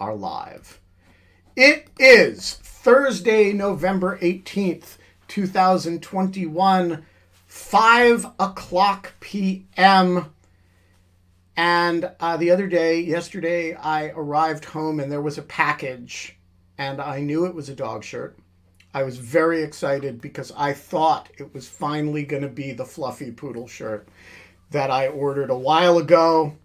are live. It is Thursday, November 18th, 2021, 5 o'clock p.m. And uh, the other day, yesterday, I arrived home and there was a package, and I knew it was a dog shirt. I was very excited because I thought it was finally going to be the fluffy poodle shirt that I ordered a while ago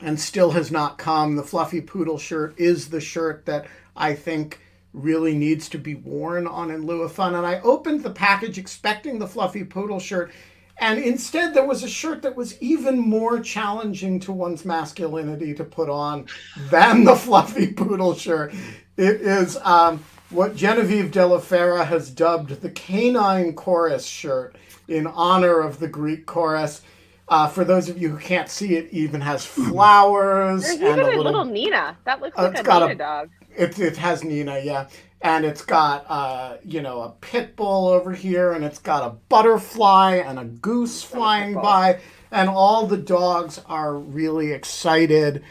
and still has not come. The fluffy poodle shirt is the shirt that I think really needs to be worn on in lieu of fun. And I opened the package expecting the fluffy poodle shirt, and instead there was a shirt that was even more challenging to one's masculinity to put on than the fluffy poodle shirt. It is um, what Genevieve DellaFera has dubbed the canine chorus shirt in honor of the Greek chorus. Uh, for those of you who can't see it, even has flowers. There's and even a little, little Nina. That looks Uh, like it's a got Nina a- dog. It, it has Nina, yeah. And it's got, uh, you know, a pit bull over here, and it's got a butterfly and a goose flying by, and all the dogs are really excited.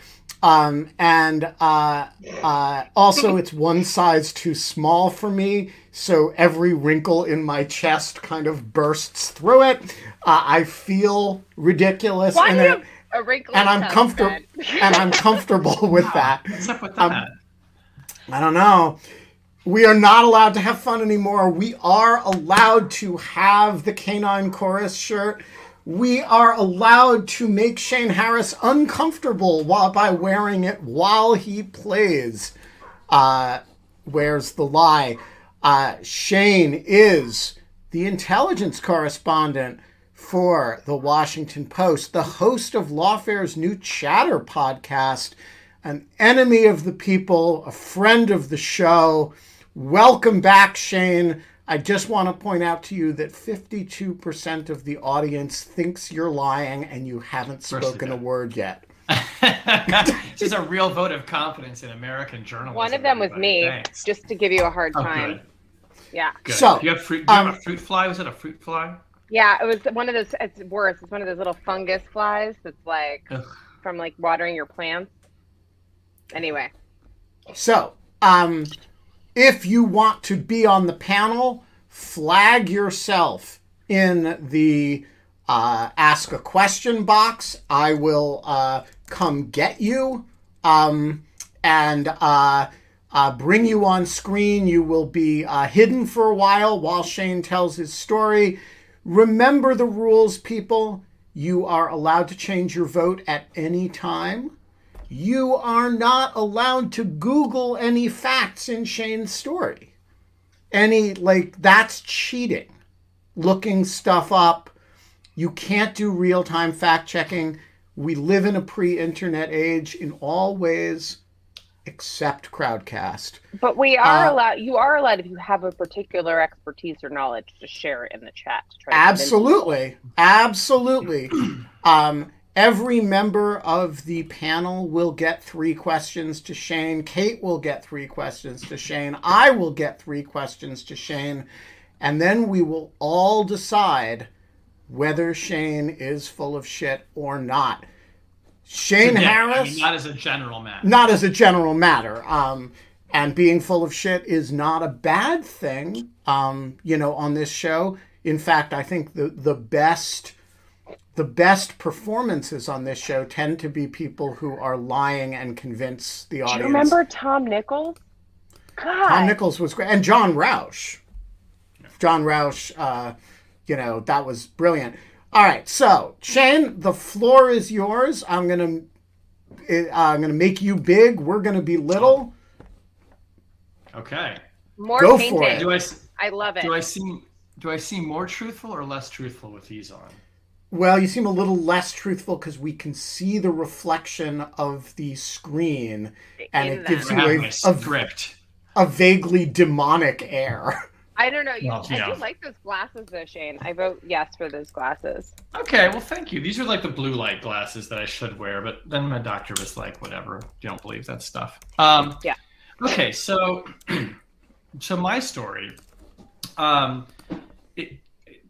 Um, and uh, uh, also, it's one size too small for me, so every wrinkle in my chest kind of bursts through it. Uh, I feel ridiculous, Why and, do you it- a wrinkle? and I'm comfortable, and I'm comfortable with that. What's up with Um. I don't know. We are not allowed to have fun anymore. We are allowed to have the canine chorus shirt. We are allowed to make Shane Harris uncomfortable while by wearing it while he plays. Uh, where's the lie? Uh, Shane is the intelligence correspondent for the Washington Post, the host of Lawfare's new Chatter podcast, an enemy of the people, a friend of the show. Welcome back, Shane. I just want to point out to you that 52% of the audience thinks you're lying and you haven't spoken a word yet. this is a real vote of confidence in American journalism. One of them was everybody. me, Thanks. just to give you a hard oh, time. good. Yeah, Good. So, do you have fruit? Do you um, have a fruit fly? Was it a fruit fly? Yeah. It was one of those. It's worse. It's one of those little fungus flies that's like Ugh. from like watering your plants. Anyway, So, um, if you want to be on the panel, flag yourself in the uh, ask a question box. I will uh, come get you um, and uh, uh, bring you on screen. You will be uh, hidden for a while while Shane tells his story. Remember the rules, people. You are allowed to change your vote at any time. You are not allowed to Google any facts in Shane's story. Any, like, that's cheating. Looking stuff up. You can't do real time fact checking. We live in a pre internet age in all ways except Crowdcast. but we are Uh, allowed. You are allowed if you have a particular expertise or knowledge to share it in the chat. To try to Absolutely. Absolutely. Um, every member of the panel will get three questions to Shane. Kate will get three questions to Shane. I will get three questions to Shane. And then we will all decide whether Shane is full of shit or not. Shane Yeah, I Harris mean, not as a general matter. not as a general matter. Um, and being full of shit is not a bad thing. Um, you know, on this show. In fact, I think the the best the best performances on this show tend to be people who are lying and convince the audience. Do audience. you remember Tom Nichols? God, Tom Nichols was great, and John Rauch. John Rauch, uh, you know, that was brilliant. All right, so Shane, the floor is yours. I'm gonna, uh, I'm gonna make you big. We're gonna be little. Okay. more Go for it. Do I s- I love it. do I seem do I seem more truthful or less truthful with these on? Well, you seem a little less truthful because we can see the reflection of the screen, and In it gives that. You a, a, a vaguely demonic air. I don't know. You, Well, I do like those glasses, though, Shane. I vote yes for those glasses. Okay, well, thank you. These are like the blue light glasses that I should wear, but then my doctor was like, "Whatever, you don't believe that stuff." Um, Yeah. Okay, so, so my story, um, it, it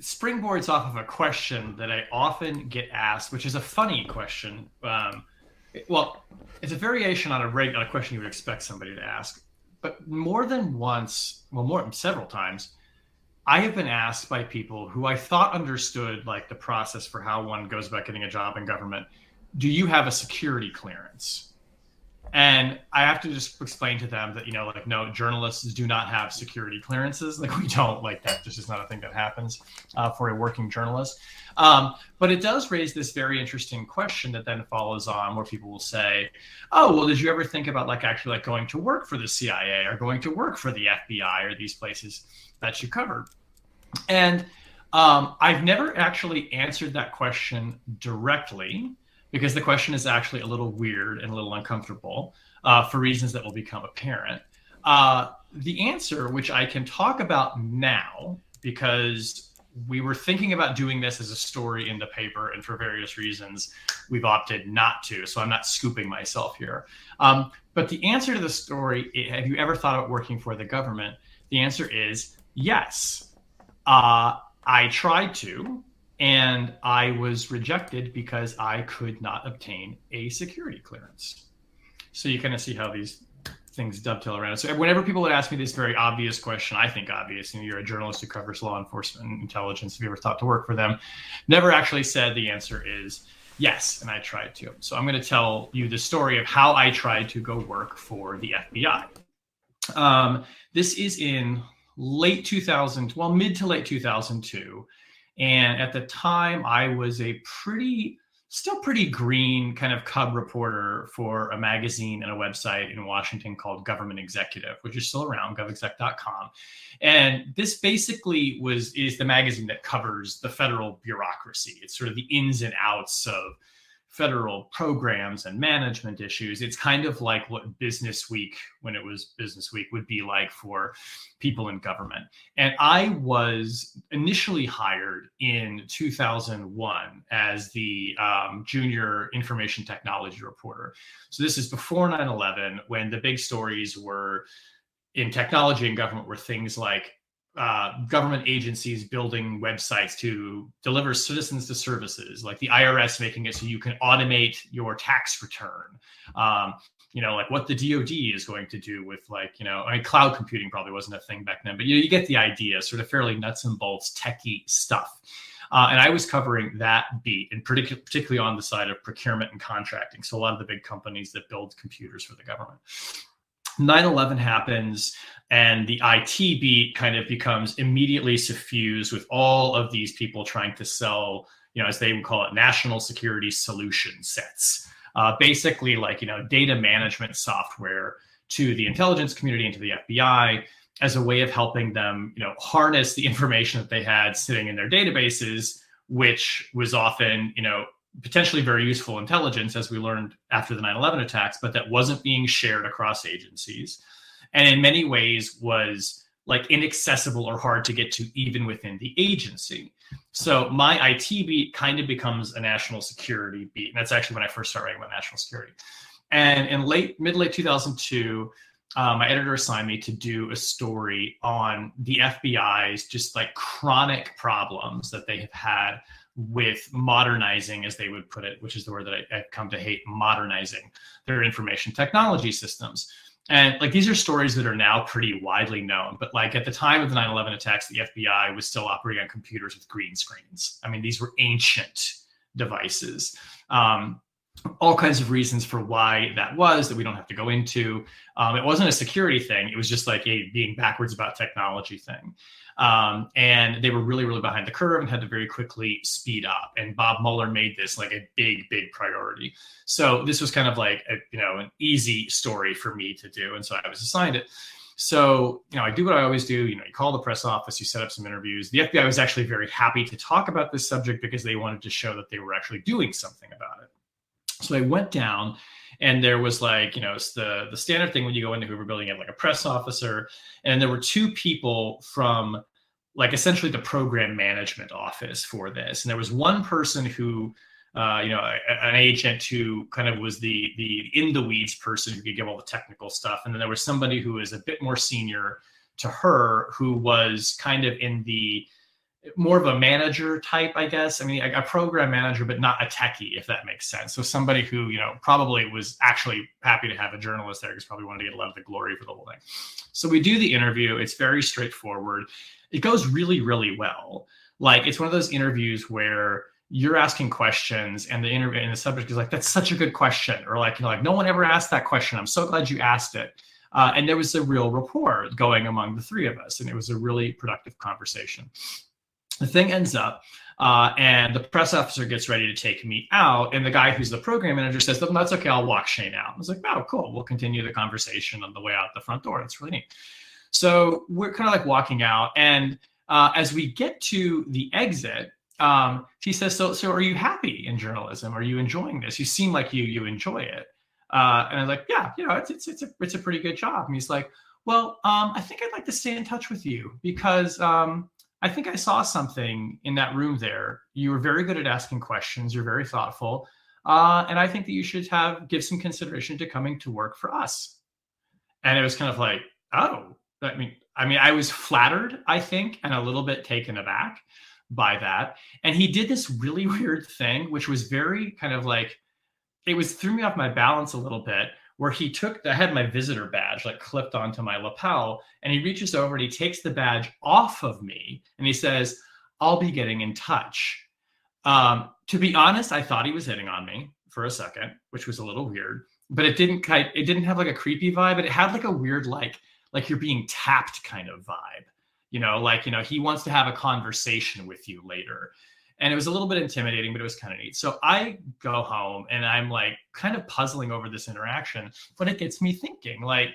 springboards off of a question that I often get asked, which is a funny question. Um, well, it's a variation on a reg- on a question you would expect somebody to ask, but more than once, well, more several times, I have been asked by people who I thought understood like the process for how one goes about getting a job in government. Do you have a security clearance? And I have to just explain to them that you know, like, no, journalists do not have security clearances. Like, we don't like that. This is not a thing that happens uh, for a working journalist. Um, but it does raise this very interesting question that then follows on, where people will say, "Oh, well, did you ever think about like actually like going to work for the CIA or going to work for the FBI or these places that you covered?" And um, I've never actually answered that question directly because the question is actually a little weird and a little uncomfortable uh, for reasons that will become apparent. Uh, the answer, which I can talk about now, because we were thinking about doing this as a story in the paper, and for various reasons, we've opted not to. So I'm not scooping myself here. Um, but the answer to the story have you ever thought about working for the government? The answer is yes. Uh, I tried to, and I was rejected because I could not obtain a security clearance. So you kind of see how these things dovetail around. So whenever people would ask me this very obvious question, I think obvious, you know, you're a journalist who covers law enforcement and intelligence. Have you ever thought to work for them? Never actually said the answer is yes, and I tried to. So I'm going to tell you the story of how I tried to go work for the FBI. Um, this is in late 2000, well, mid to late 2002. And at the time, I was a pretty, still pretty green kind of cub reporter for a magazine and a website in Washington called Government Executive, which is still around, govexec.com. And this basically was is the magazine that covers the federal bureaucracy. It's sort of the ins and outs of federal programs and management issues. It's kind of like what Business Week, when it was Business Week, would be like for people in government. And I was initially hired in 2001 as the um, junior information technology reporter. So this is before 9 11, when the big stories were in technology and government were things like uh, government agencies building websites to deliver citizens to services, like the IRS making it so you can automate your tax return. Um, you know, like what the DoD is going to do with, like, you know, I mean, cloud computing probably wasn't a thing back then, but you, know, you get the idea, sort of fairly nuts and bolts, techie stuff. Uh, and I was covering that beat, and partic- particularly on the side of procurement and contracting. So a lot of the big companies that build computers for the government. 9 11 happens, and the IT beat kind of becomes immediately suffused with all of these people trying to sell, you know, as they would call it, national security solution sets. Uh, basically, like, you know, data management software to the intelligence community and to the FBI as a way of helping them, you know, harness the information that they had sitting in their databases, which was often, you know, potentially very useful intelligence, as we learned after the 9 11 attacks, but that wasn't being shared across agencies. And in many ways was like inaccessible or hard to get to even within the agency. So my IT beat kind of becomes a national security beat. And that's actually when I first started writing about national security. And in late, mid late 2002, um, my editor assigned me to do a story on the FBI's just like chronic problems that they have had with modernizing, as they would put it, which is the word that I, I've come to hate, modernizing their information technology systems. And like these are stories that are now pretty widely known, but like at the time of the 9 11 attacks, the FBI was still operating on computers with green screens. I mean, these were ancient devices. Um, all kinds of reasons for why that was that we don't have to go into. Um, it wasn't a security thing. It was just like a being backwards about technology thing. Um, and they were really, really behind the curve and had to very quickly speed up. And Bob Mueller made this like a big, big priority. So this was kind of like a, you know an easy story for me to do, and so I was assigned it. So, you know, I do what I always do. You know, you call the press office, you set up some interviews. The FBI was actually very happy to talk about this subject because they wanted to show that they were actually doing something about it. So I went down and there was like, you know, it's the the standard thing when you go into Hoover Building, you have like a press officer, and there were two people from like essentially the program management office for this. And there was one person who uh, you know, an agent who kind of was the the in the weeds person who could give all the technical stuff, and then there was somebody who was a bit more senior to her who was kind of in the more of a manager type, I guess. I mean, a, a, program manager, but not a techie, if that makes sense. So somebody who, you know, probably was actually happy to have a journalist there because probably wanted to get a lot of the glory for the whole thing. So we do the interview. It's very straightforward. It goes really, really well. Like it's one of those interviews where you're asking questions and the interview and the subject is like that's such a good question or like you know like no one ever asked that question i'm so glad you asked it uh, and there was a real rapport going among the three of us and it was a really productive conversation the thing ends up uh, and the press officer gets ready to take me out and the guy who's the program manager says well, that's okay i'll walk shane out i was like oh cool we'll continue the conversation on the way out the front door that's really neat so we're kind of like walking out and uh, as we get to the exit um, he says, "So, so are you happy in journalism? Are you enjoying this? You seem like you you enjoy it." Uh, and I was like, "Yeah, you know, it's it's it's a it's a pretty good job." And he's like, "Well, um, I think I'd like to stay in touch with you because um, I think I saw something in that room there. You were very good at asking questions. You're very thoughtful, uh, and I think that you should have give some consideration to coming to work for us." And it was kind of like, "Oh, I mean, I mean, I was flattered, I think, and a little bit taken aback." by that. And he did this really weird thing, which was very kind of like, it was threw me off my balance a little bit, where he took, I had my visitor badge like clipped onto my lapel, and he reaches over and he takes the badge off of me and he says, I'll be getting in touch. Um, to be honest, I thought he was hitting on me for a second, which was a little weird, but it didn't kind it didn't have like a creepy vibe, but it had like a weird, like, like you're being tapped kind of vibe you know like you know he wants to have a conversation with you later and it was a little bit intimidating but it was kind of neat so i go home and i'm like kind of puzzling over this interaction but it gets me thinking like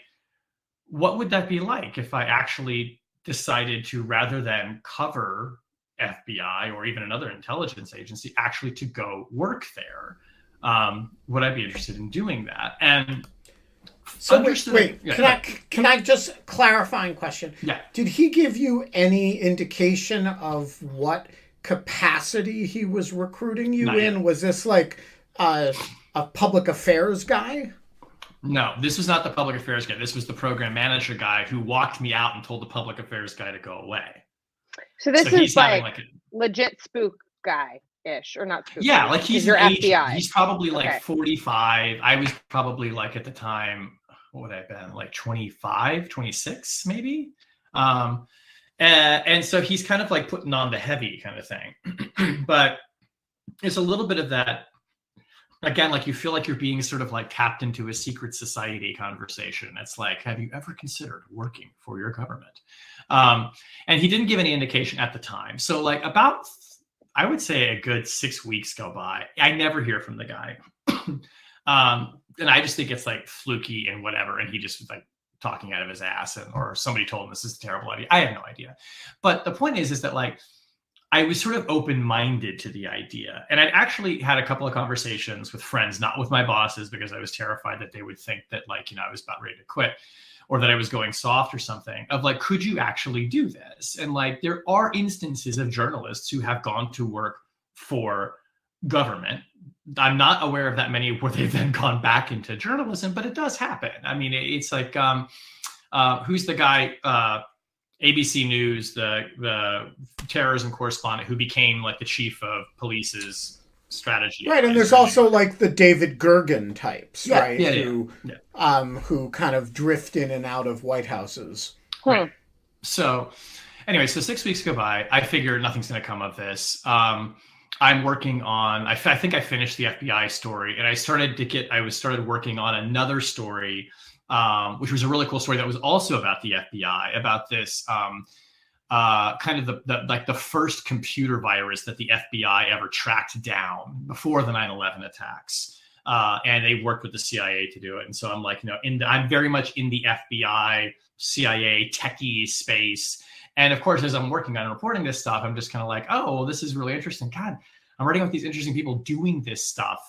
what would that be like if i actually decided to rather than cover fbi or even another intelligence agency actually to go work there um, would i be interested in doing that and so wait, wait yeah, can I can I just clarifying question? Yeah. Did he give you any indication of what capacity he was recruiting you Not in? Yet. Was this like a, a public affairs guy? No, this was not the public affairs guy. This was the program manager guy who walked me out and told the public affairs guy to go away. So this so is like, like a, legit spook guy ish or not spook. Yeah, like he's your FBI. He's probably like okay. 45. I was probably like at the time what would I have been like 25, 26 maybe. Um, and, and so he's kind of like putting on the heavy kind of thing, but it's a little bit of that again like you feel like you're being sort of like tapped into a secret society conversation. It's like have you ever considered working for your government? Um, and he didn't give any indication at the time. So like about i would say a good six weeks go by. I never hear from the guy. Um, and I just think it's like fluky and whatever. And he just like talking out of his ass, and or somebody told him this is a terrible idea. I have no idea. But the point is, is that like I was sort of open minded to the idea, and I'd actually had a couple of conversations with friends, not with my bosses, because I was terrified that they would think that like you know I was about ready to quit. Or that I was going soft or something of like, could you actually do this? And like, there are instances of journalists who have gone to work for government I'm not aware of that many where they've then gone back into journalism, but it does happen. I mean, it's like um, uh, who's the guy? Uh, ABC News, the the terrorism correspondent who became like the chief of police's strategy. Right, and there's also like the David Gergen types, yeah, right? Yeah, who, yeah. Um, who kind of drift in and out of White Houses. Right. So, anyway, so six weeks go by. I figure nothing's going to come of this. Um, I'm working on. I, think I finished the FBI story, and I started to get. I was started working on another story, um, which was a really cool story that was also about the FBI, about this um, uh, kind of the, the, like the first computer virus that the FBI ever tracked down before the 9/11 attacks. uh, and they worked with the CIA to do it. And so I'm like, you know, in the, I'm very much in the FBI, CIA, techie space. And of course, as I'm working on reporting this stuff, I'm just kind of like, oh, well, this is really interesting. God, I'm writing about these interesting people doing this stuff.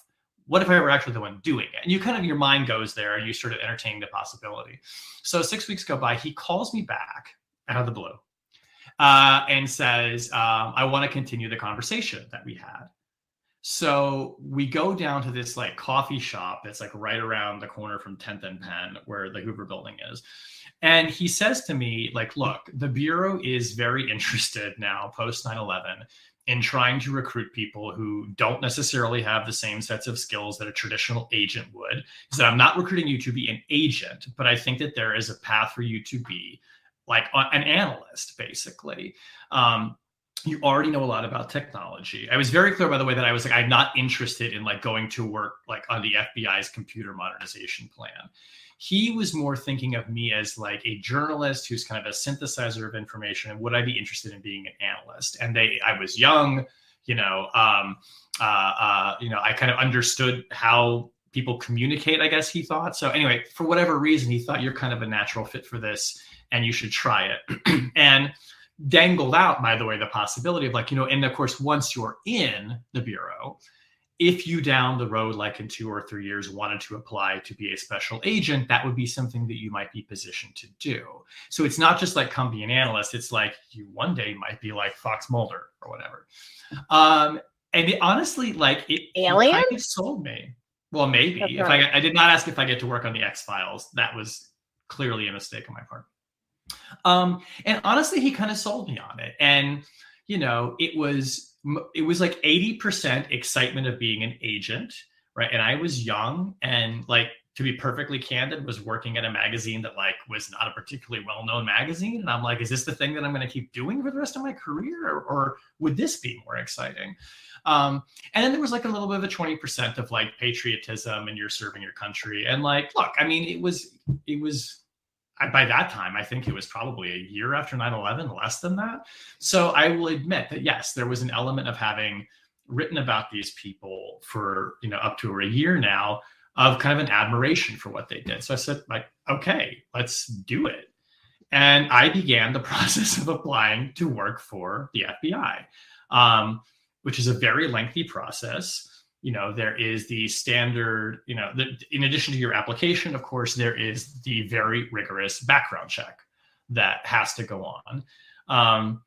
What if I were actually the one doing it? And you kind of your mind goes there, and you sort of entertain the possibility. So six weeks go by. He calls me back out of the blue uh, and says, um, I want to continue the conversation that we had. So we go down to this like coffee shop that's like right around the corner from 10th and Penn, where the Hoover building is. And he says to me, like, look, the Bureau is very interested now, post 9 11, in trying to recruit people who don't necessarily have the same sets of skills that a traditional agent would. He said, I'm not recruiting you to be an agent, but I think that there is a path for you to be like an analyst, basically. Um, you already know a lot about technology. I was very clear, by the way, that I was like, I'm not interested in like going to work like on the FBI's computer modernization plan. He was more thinking of me as like a journalist who's kind of a synthesizer of information. And would I be interested in being an analyst? And they, I was young, you know, um, uh, uh, you know, I kind of understood how people communicate. I guess he thought so. Anyway, for whatever reason, he thought you're kind of a natural fit for this, and you should try it. and dangled out, by the way, the possibility of like, you know, and of course, once you're in the Bureau, if you down the road, like in two or three years, wanted to apply to be a special agent, that would be something that you might be positioned to do. So it's not just like come be an analyst. It's like you one day might be like Fox Mulder or whatever. Um, and it, honestly, like it, Alien kind of sold me. Well, maybe That's if right. I, I did not ask if I get to work on the X Files, that was clearly a mistake on my part. Um, and honestly, he kind of sold me on it. And you know, it was it was like eighty percent excitement of being an agent, right? And I was young and like to be perfectly candid, was working at a magazine that like was not a particularly well-known magazine. And I'm like, is this the thing that I'm going to keep doing for the rest of my career, or, or would this be more exciting? Um, and then there was like a little bit of a 20% of like patriotism and you're serving your country. And like, look, I mean, it was it was By that time, I think it was probably a year after 9 11, less than that. So I will admit that, yes, there was an element of having written about these people for, you know, up to a year now of kind of an admiration for what they did. So I said, like, okay, let's do it. And I began the process of applying to work for the FBI, um, which is a very lengthy process you know there is the standard you know the, in addition to your application of course there is the very rigorous background check that has to go on. Um,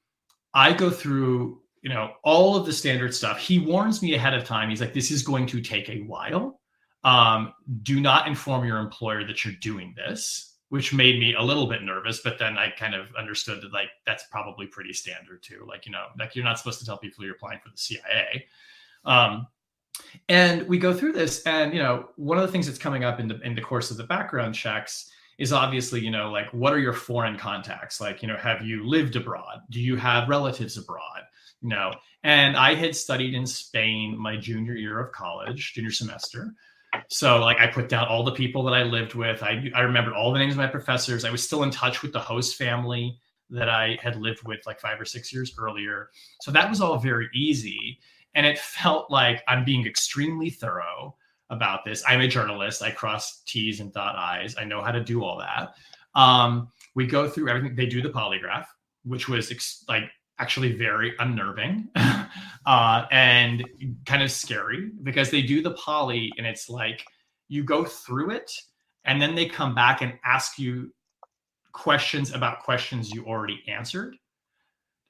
i go through you know all of the standard stuff. He warns me ahead of time. He's like this is going to take a while. Um, do not inform your employer that you're doing this which made me a little bit nervous but then i kind of understood that like that's probably pretty standard too. Like you know like you're not supposed to tell people you're applying for the cia um, and we go through this and you know one of the things that's coming up in the in the course of the background checks is obviously you know like what are your foreign contacts? Like you know have you lived abroad? Do you have relatives abroad? You know and i had studied in spain my junior year of college junior semester. So like i put down all the people that i lived with. I i remembered all the names of my professors. I was still in touch with the host family that i had lived with like 5 or 6 years earlier. So that was all very easy and it felt like I'm being extremely thorough about this. I'm a journalist. I cross T's and dot I's. I know how to do all that. Um, we go through everything. They do the polygraph, which was ex- like actually very unnerving uh, and kind of scary because they do the poly and it's like you go through it and then they come back and ask you questions about questions you already answered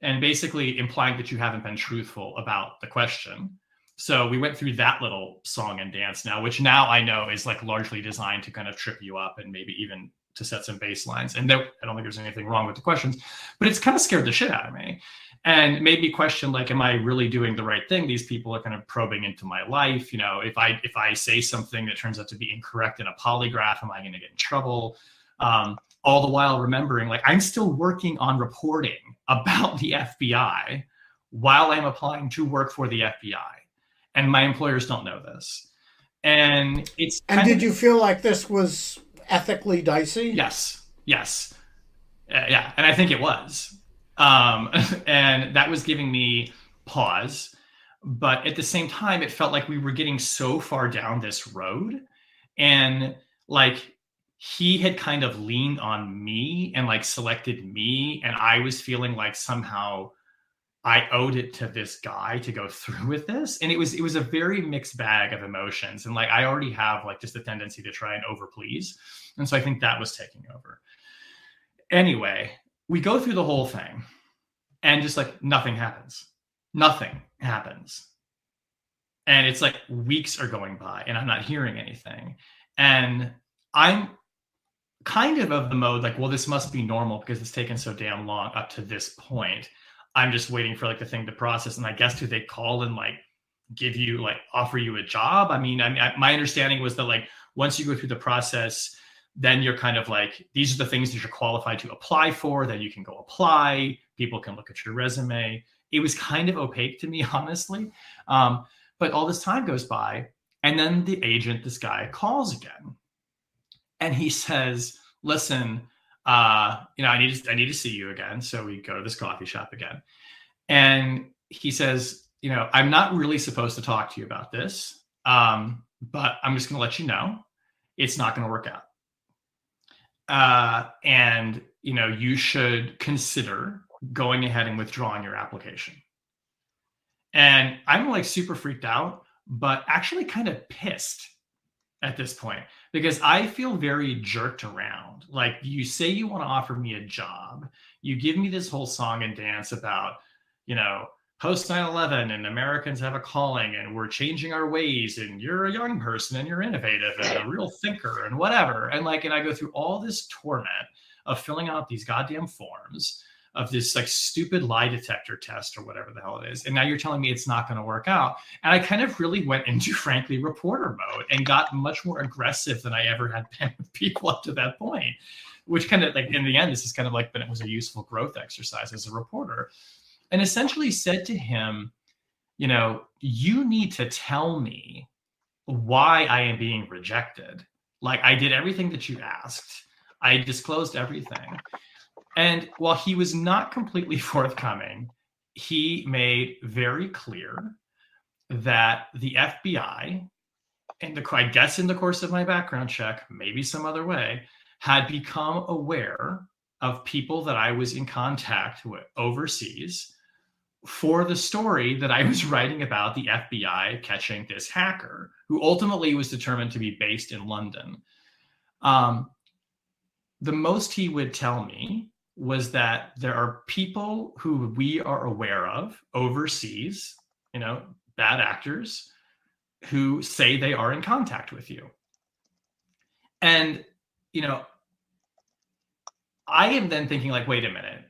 and basically implying that you haven't been truthful about the question. So we went through that little song and dance now, which now I know is like largely designed to kind of trip you up and maybe even to set some baselines. And there, I don't think there's anything wrong with the questions, but it's kind of scared the shit out of me and made me question like, am I really doing the right thing? These people are kind of probing into my life. You know, if I if I say something that turns out to be incorrect in a polygraph, am I going to get in trouble? Um, all the while remembering like I'm still working on reporting about the FBI while I'm applying to work for the FBI. And my employers don't know this. And it's And did of- you feel like this was ethically dicey? Yes. Yes. Uh, yeah. And I think it was. Um, and that was giving me pause. but at the same time, it felt like we were getting so far down this road. And like he had kind of leaned on me and like selected me. And I was feeling like somehow I owed it to this guy to go through with this. And it was it was a very mixed bag of emotions. And like I already have like just a tendency to try and overplease. And so I think that was taking over. Anyway, we go through the whole thing and just like nothing happens. Nothing happens. And it's like weeks are going by and I'm not hearing anything. And I'm kind of of the mode like, well, this must be normal because it's taken so damn long up to this point. I'm just waiting for like the thing to process. And I guess do they call and like give you like offer you a job? I mean, I mean, I, my understanding was that like once you go through the process, then you're kind of like these are the things that you're qualified to apply for. Then you can go apply. People can look at your resume. It was kind of opaque to me, honestly. Um, but all this time goes by, and then the agent, this guy, calls again, and he says, "Listen, uh, you know, I need to, I need to see you again." So we go to this coffee shop again, and he says, "You know, I'm not really supposed to talk to you about this, um, but I'm just going to let you know it's not going to work out." Uh, and you know, you should consider going ahead and withdrawing your application. And I'm like super freaked out, but actually kind of pissed at this point because I feel very jerked around. Like you say you want to offer me a job, you give me this whole song and dance about, you know, post 9-11 and Americans have a calling and we're changing our ways and you're a young person and you're innovative and a real thinker and whatever. And like, and I go through all this torment of filling out these goddamn forms of this like stupid lie detector test or whatever the hell it is. And now you're telling me it's not going to work out. And I kind of really went into frankly reporter mode and got much more aggressive than I ever had been with people up to that point, which kind of like in the end, this is kind of like, but it was a useful growth exercise as a reporter. And essentially said to him, you know, you need to tell me why I am being rejected. Like I did everything that you asked. I disclosed everything. And while he was not completely forthcoming, he made very clear that the FBI, and the, I guess in the course of my background check, maybe some other way, had become aware of people that I was in contact with overseas for the story that I was writing about the FBI catching this hacker, who ultimately was determined to be based in London. Um, the most he would tell me was that there are people who we are aware of overseas, you know, bad actors who say they are in contact with you. And, you know, I am then thinking like, wait a minute.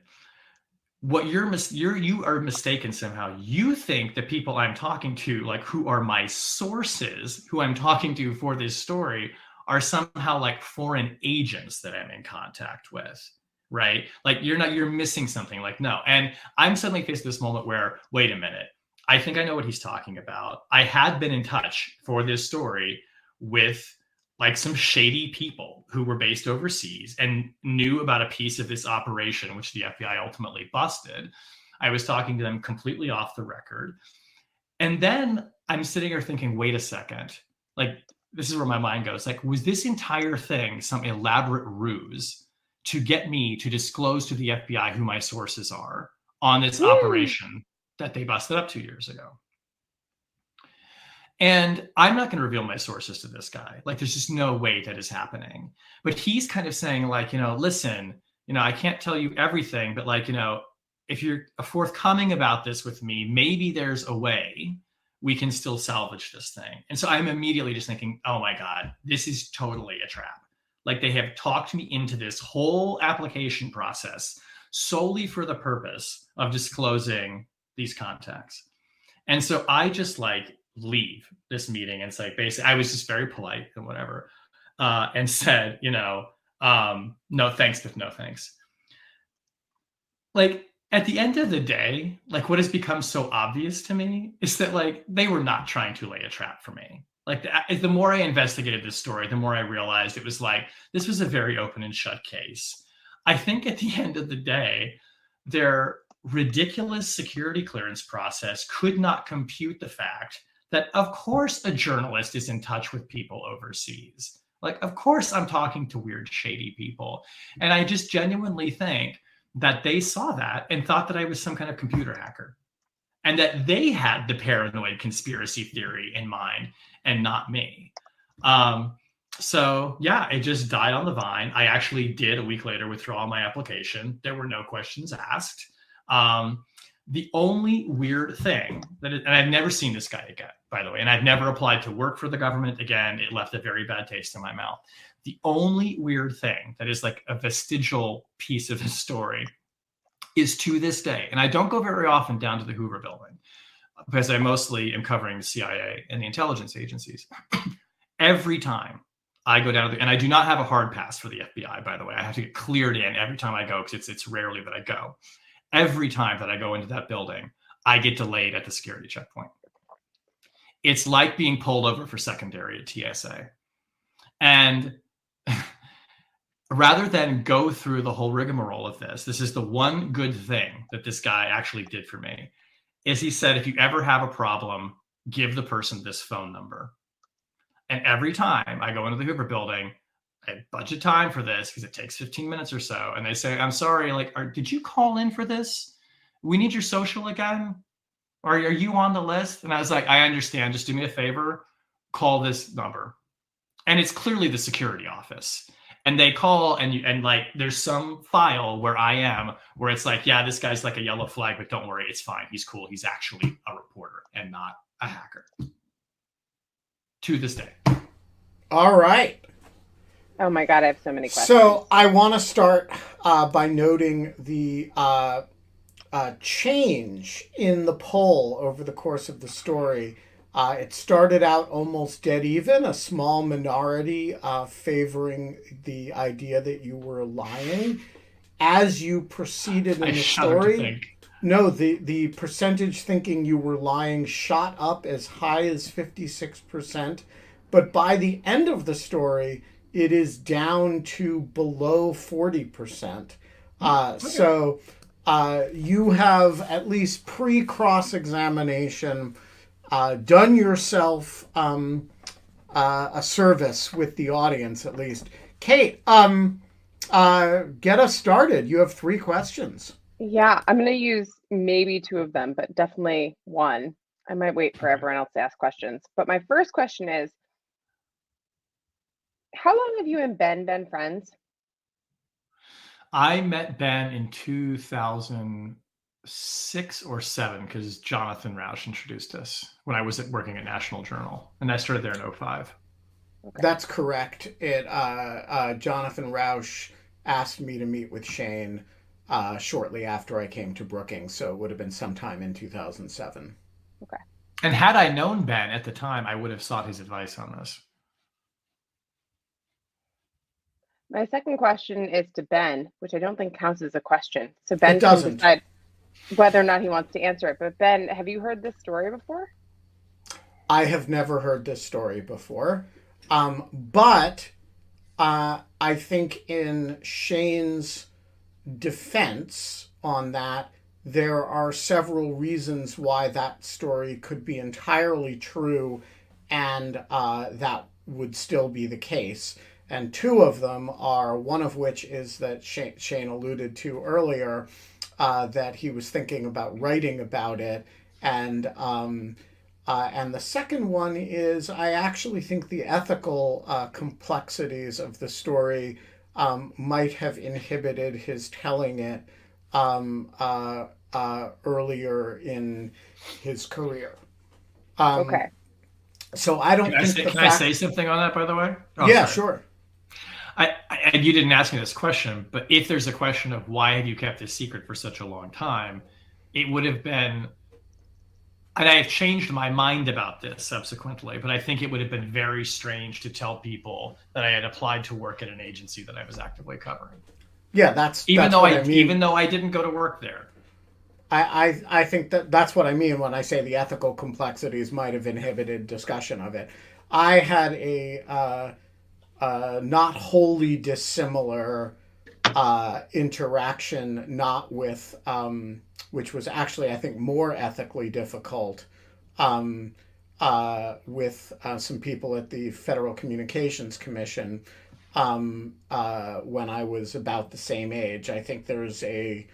What you're mis- you're you are mistaken somehow. You think the people I'm talking to, like who are my sources, who I'm talking to for this story, are somehow like foreign agents that I'm in contact with right? Like you're not, you're missing something. Like, no. And I'm suddenly faced with this moment where, wait a minute, I think I know what he's talking about. I had been in touch for this story with like some shady people who were based overseas and knew about a piece of this operation, which the FBI ultimately busted. I was talking to them completely off the record. And then I'm sitting here thinking, wait a second, like, this is where my mind goes. Like, was this entire thing some elaborate ruse to get me to disclose to the FBI who my sources are on this Woo. operation that they busted up two years ago. And I'm not going to reveal my sources to this guy. Like, there's just no way that is happening. But he's kind of saying, like, you know, listen, you know, I can't tell you everything, but like, you know, if you're forthcoming about this with me, maybe there's a way we can still salvage this thing. And so I'm immediately just thinking, oh my God, this is totally a trap. Like they have talked me into this whole application process solely for the purpose of disclosing these contacts. And so I just like leave this meeting and say, basically, I was just very polite and whatever, uh, and said, you know, um, no thanks, but no thanks. Like at the end of the day, like what has become so obvious to me is that like they were not trying to lay a trap for me like the, the more I investigated this story, the more I realized it was like this was a very open and shut case. I think at the end of the day, their ridiculous security clearance process could not compute the fact that, of course, a journalist is in touch with people overseas. Like, of course, I'm talking to weird, shady people. And I just genuinely think that they saw that and thought that I was some kind of computer hacker and that they had the paranoid conspiracy theory in mind and not me. Um, so yeah, it just died on the vine. I actually did a week later withdraw my application. There were no questions asked. Um, the only weird thing that, it, and I've never seen this guy again, by the way, and I've never applied to work for the government again. It left a very bad taste in my mouth. The only weird thing that is like a vestigial piece of his story is to this day, and I don't go very often down to the Hoover building because I mostly am covering the CIA and the intelligence agencies. every time I go down to the, and I do not have a hard pass for the FBI, by the way. I have to get cleared in every time I go because it's it's rarely that I go every time that I go into that building, I get delayed at the security checkpoint. It's like being pulled over for secondary at TSA. And rather than go through the whole rigmarole of this, this is the one good thing that this guy actually did for me. Is he said, if you ever have a problem, give the person this phone number. And every time I go into the Hoover building, I budget time for this because it takes 15 minutes or so. And they say, I'm sorry, like, are, did you call in for this? We need your social again. Or are you on the list? And I was like, I understand. Just do me a favor, call this number. And it's clearly the security office. And they call and you, and like there's some file where I am where it's like, yeah, this guy's like a yellow flag, but don't worry, it's fine. He's cool. He's actually a reporter and not a hacker. To this day. All right. Oh my god, I have so many questions. So I want to start uh, by noting the uh, uh, change in the poll over the course of the story. Uh, it started out almost dead even, a small minority uh, favoring the idea that you were lying. As you proceeded in I the story, no, the, the percentage thinking you were lying shot up as high as 56%. But by the end of the story, it is down to below 40%. Uh, So uh, you have at least pre cross examination uh, done yourself um, uh, a service with the audience, at least. Kate, um, uh, get us started. You have three questions. yeah, I'm gonna use maybe two of them, but definitely one. I might wait for everyone else to ask questions. But my first question is how long have you and Ben been friends? I met Ben in 2006 or seven because Jonathan Rauch introduced us when I was at, working at National Journal, and I started there in 05. That's correct. It uh, uh, Jonathan Rauch asked me to meet with Shane uh, shortly after I came to Brookings, so it would have been sometime in 2007. Okay. And had I known Ben at the time, I would have sought his advice on this. My second question is to Ben, which I don't think counts as a question. So Ben It doesn't. decide whether or not he wants to answer it. But Ben, have you heard this story before? I have never heard this story before, um, but uh, I think in Shane's defense on that, there are several reasons why that story could be entirely true and uh, that would still be the case. And two of them are one of which is that Shane, Shane alluded to earlier uh, that he was thinking about writing about it. And um, uh, and the second one is I actually think the ethical uh, complexities of the story um, might have inhibited his telling it um, uh, uh, earlier in his career. Um, Okay. So I don't Can I say, the can I say something on that, by the way? Oh, yeah, sorry. sure. I, I, and you didn't ask me this question, but if there's a question of why have you kept this secret for such a long time, it would have been, and I have changed my mind about this subsequently, but I think it would have been very strange to tell people that I had applied to work at an agency that I was actively covering, Yeah, that's even that's though what I, I mean. even though I didn't go to work there. I, I I think that that's what I mean when I say the ethical complexities might have inhibited discussion of it. I had a uh, uh, not wholly dissimilar uh, interaction, not with, um, which was actually, I think, more ethically difficult um, uh, with uh, some people at the Federal Communications Commission um, uh, when I was about the same age. I think there's a,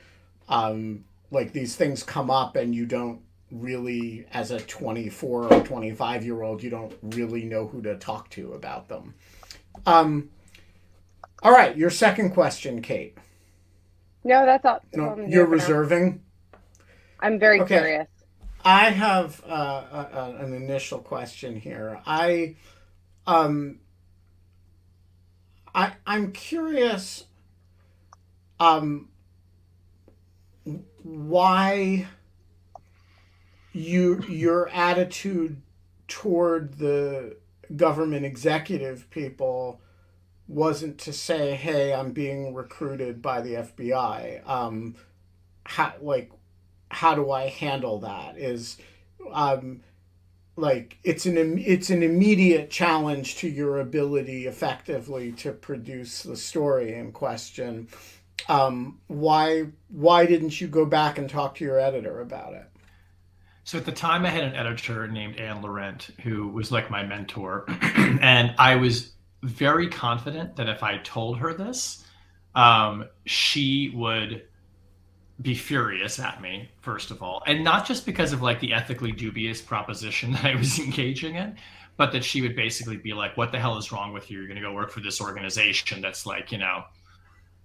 um, like, these things come up and you don't really, as a 24 or 25 year old, you don't really know who to talk to about them. Um, all right, your second question, Kate. No, that's all. No, you're reserving. I'm very Okay. curious. I have uh, a, a, an initial question here. I, um, I I'm curious, um, why you your attitude toward the government executive people wasn't to say, "Hey, I'm being recruited by the FBI." Um, how like how do I handle that? Is um, like it's an it's an immediate challenge to your ability effectively to produce the story in question. Um, why why didn't you go back and talk to your editor about it? So at the time, I had an editor named Anne Laurent who was like my mentor, and I was very confident that if I told her this, um, she would be furious at me first of all, and not just because of like the ethically dubious proposition that I was engaging in, but that she would basically be like, "What the hell is wrong with you? You're going to go work for this organization that's like, you know."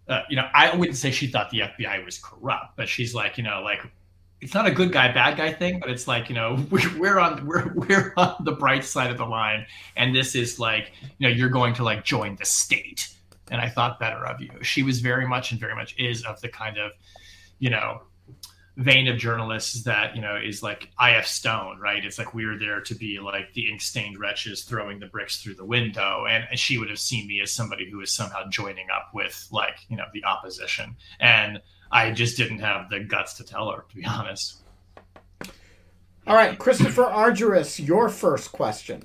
Uh, you know, I wouldn't say she thought the FBI was corrupt, but she's like, you know, like it's not a good guy bad guy thing but it's like you know we're, on we're, we're on the bright side of the line. And this is like you know you're going to like join the state. And i thought better of you. She was very much and very much is of the kind of you know vein of journalists that you know is like I.F. Stone right? It's like we're there to be like the ink stained wretches throwing the bricks through the window. And, and she would have seen me as somebody who is somehow joining up with like you know the opposition. And I just didn't have the guts to tell her, to be honest. All right, Christopher Argyris, your first question.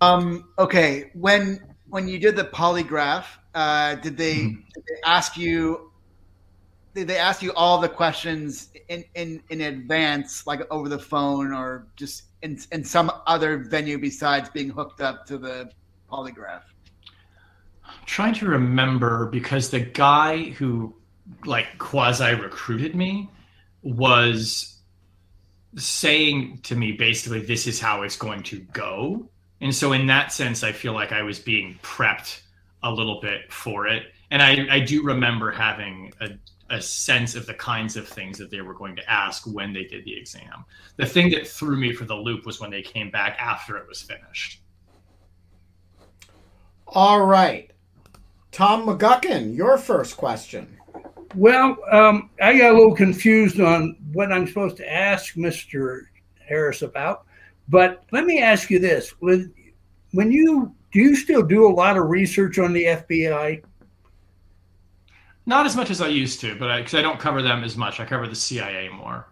Um, okay, when when you did the polygraph, uh, did they, Mhm. did they ask you? Did they ask you all the questions in, in, in advance, like over the phone, or just in, in some other venue besides being hooked up to the polygraph? I'm trying to remember because the guy who like quasi recruited me was saying to me basically this is how it's going to go. And so in that sense i feel like i was being prepped a little bit for it. And i, I do remember having a, a sense of the kinds of things that they were going to ask when they did the exam. The thing that threw me for the loop was when they came back after it was finished. All right, Tom McGuckin, your first question. Well, um, I got a little confused on what I'm supposed to ask Mr. Harris about. But let me ask you this: with when you do you still do a lot of research on the FBI? not as much as i used to but because I, I don't cover them as much i cover the cia more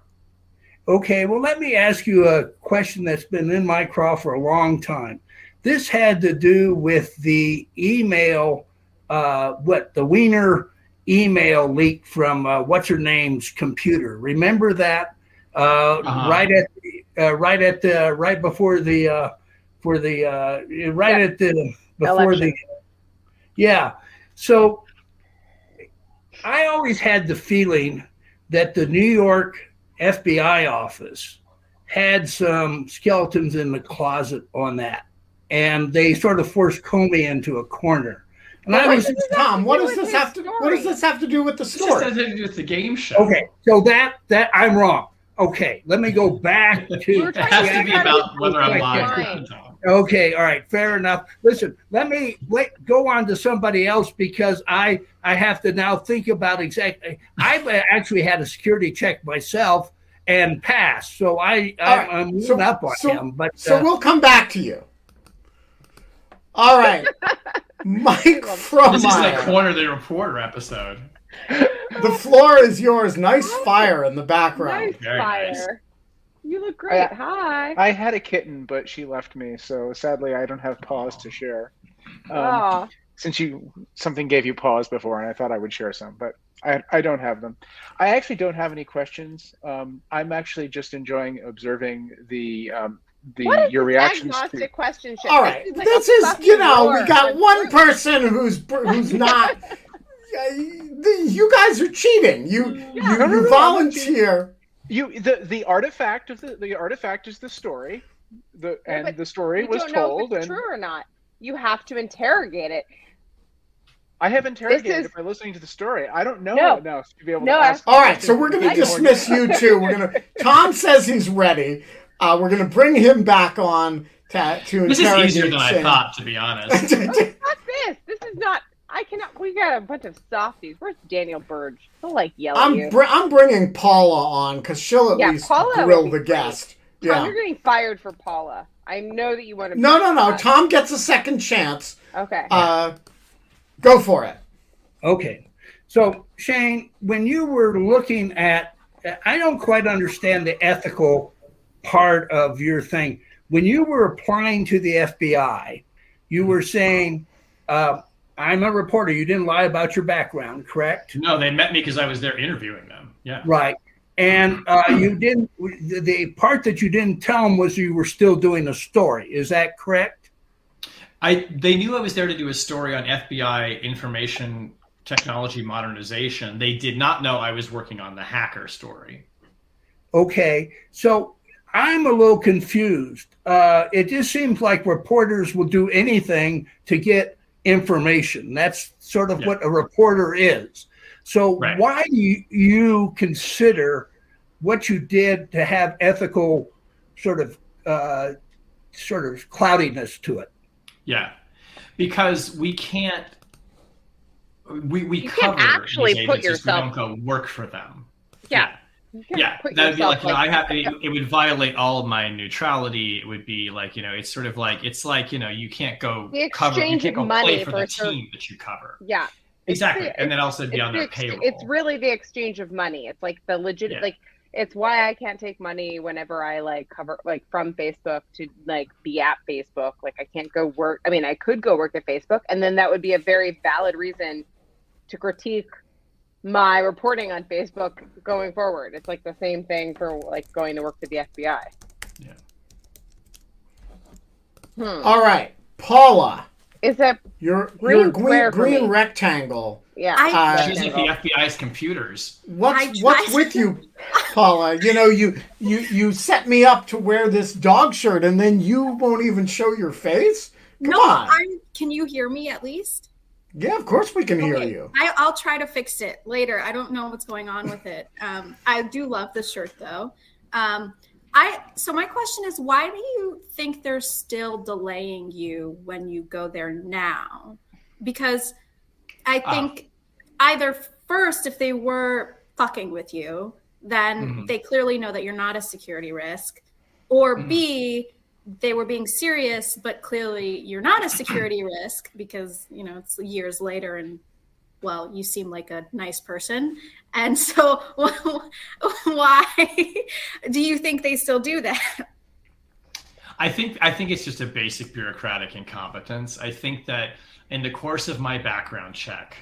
Okay, well, let me ask you a question that's been in my craw for a long time. This had to do with the email, uh, what the Wiener email leak from uh, what's her name's computer. Remember that? Uh, Uh-huh. Right at, uh, right at the, right before the, uh, for the, uh, right Yeah. at the, before Election. the, yeah. So I always had the feeling that the New York FBI office had some skeletons in the closet on that, and they sort of forced Comey into a corner. And I Wait, was Tom. What does this his have to? What does this have to do with the this just story? has to do with the game show okay. So that that I'm wrong. Okay, let me go back to. it has to to be about whether i'm lying lying. Okay, all right, fair enough. Listen, let me wait, go on to somebody else because I I have to now think about exactly. I've actually had a security check myself and passed, so I I'm, right, I'm so- moving up on so- him. But So uh, we'll come back to you. All right, Mike from this is like Fromeyer. corner the reporter episode The floor is yours. Nice fire in the background. Nice Very fire. nice. You look great. I- Hi. I had a kitten, but she left me, so sadly I don't have paws to share. Um, oh, since you something gave you pause before, and I thought I would share some, but I I don't have them. I actually don't have any questions. Um, I'm actually just enjoying observing the um, the What is your this reactions. To, question? All right, like this is you know we got one groups. person who's who's not. You guys are cheating. You you, No, no, no, you I'm volunteer. you the the artifact of the the artifact is the story, the Yeah, and but the story You was don't know told, if it's and true or not. You have to interrogate it. I have interrogated is- it by listening to the story. I don't know No. enough to be able No, to ask. All right, so we're going to dismiss you too. We're going to. Tom says he's ready. Uh, we're going to bring him back on to to This is easier than I Shane. thought, to be honest. Oh, fuck this. This is not. I cannot. We got a bunch of softies. Where's Daniel Burge? He'll like yell at I'm you. br- I'm bringing Paula on because she'll at Yeah, least Paula grill the great. guest. Tom, Yeah. you're getting fired for Paula. I know that you want to. No, no, no. Tom gets a second chance. Okay. Uh, go for it. Okay. So, Shane, when you were looking at, I don't quite understand the ethical part of your thing. When you were applying to the FBI, you were saying, uh, I'm a reporter. You didn't lie about your background, correct? No, they met me because I was there interviewing them. Yeah. Right. And uh, you didn't, the, the part that you didn't tell them was you were still doing a story. Is that correct? I they knew I was there to do a story on FBI information technology modernization. They did not know I was working on the hacker story. Okay, so I'm a little confused. Uh, it just seems like reporters will do anything to get information. That's sort of Yeah. what a reporter is. So Right. why do you, you consider what you did to have ethical sort of uh, sort of cloudiness to it? Yeah, because we can't. We we You can't actually these put yourself- We don't go work for them. yeah. You can't yeah, that would be like, you know, I have it, it would violate all of my neutrality. It would be like you know, it's sort of like it's like you know, you can't go The cover, you can't go money play for for the certain- team that you cover. Yeah. Exactly, the- and then also be on the ex- payroll. it's really the exchange of money. It's like the legit Yeah. like it's why I can't take money whenever I like cover like from Facebook to like be at Facebook. Like I can't go work. I mean, I could go work at Facebook, and then that would be a very valid reason to critique my reporting on Facebook going forward. It's like the same thing for like going to work for the FBI. Yeah. Hmm. All right, Paula, Is that you're Green you're green, green rectangle. yeah? I- Uh, She's at the FBI's computers. What's what's with you, Paula? You know you you you set me up to wear this dog shirt, and then you won't even show your face. Come no, on. I'm, can you hear me at least? Yeah, of course we can hear you. I, I'll try to fix it later. I don't know what's going on with it. Um, I do love the shirt though. Um, I so my question is, why do you think they're still delaying you when you go there now? Because I Ah. think either first, if they were fucking with you, then Mhm. they clearly know that you're not a security risk, or Mhm. B, they were being serious, but clearly you're not a security risk because you know it's years later and well, you seem like a nice person, and so why do you think they still do that? I think I think it's just a basic bureaucratic incompetence. I think that in the course of my background check,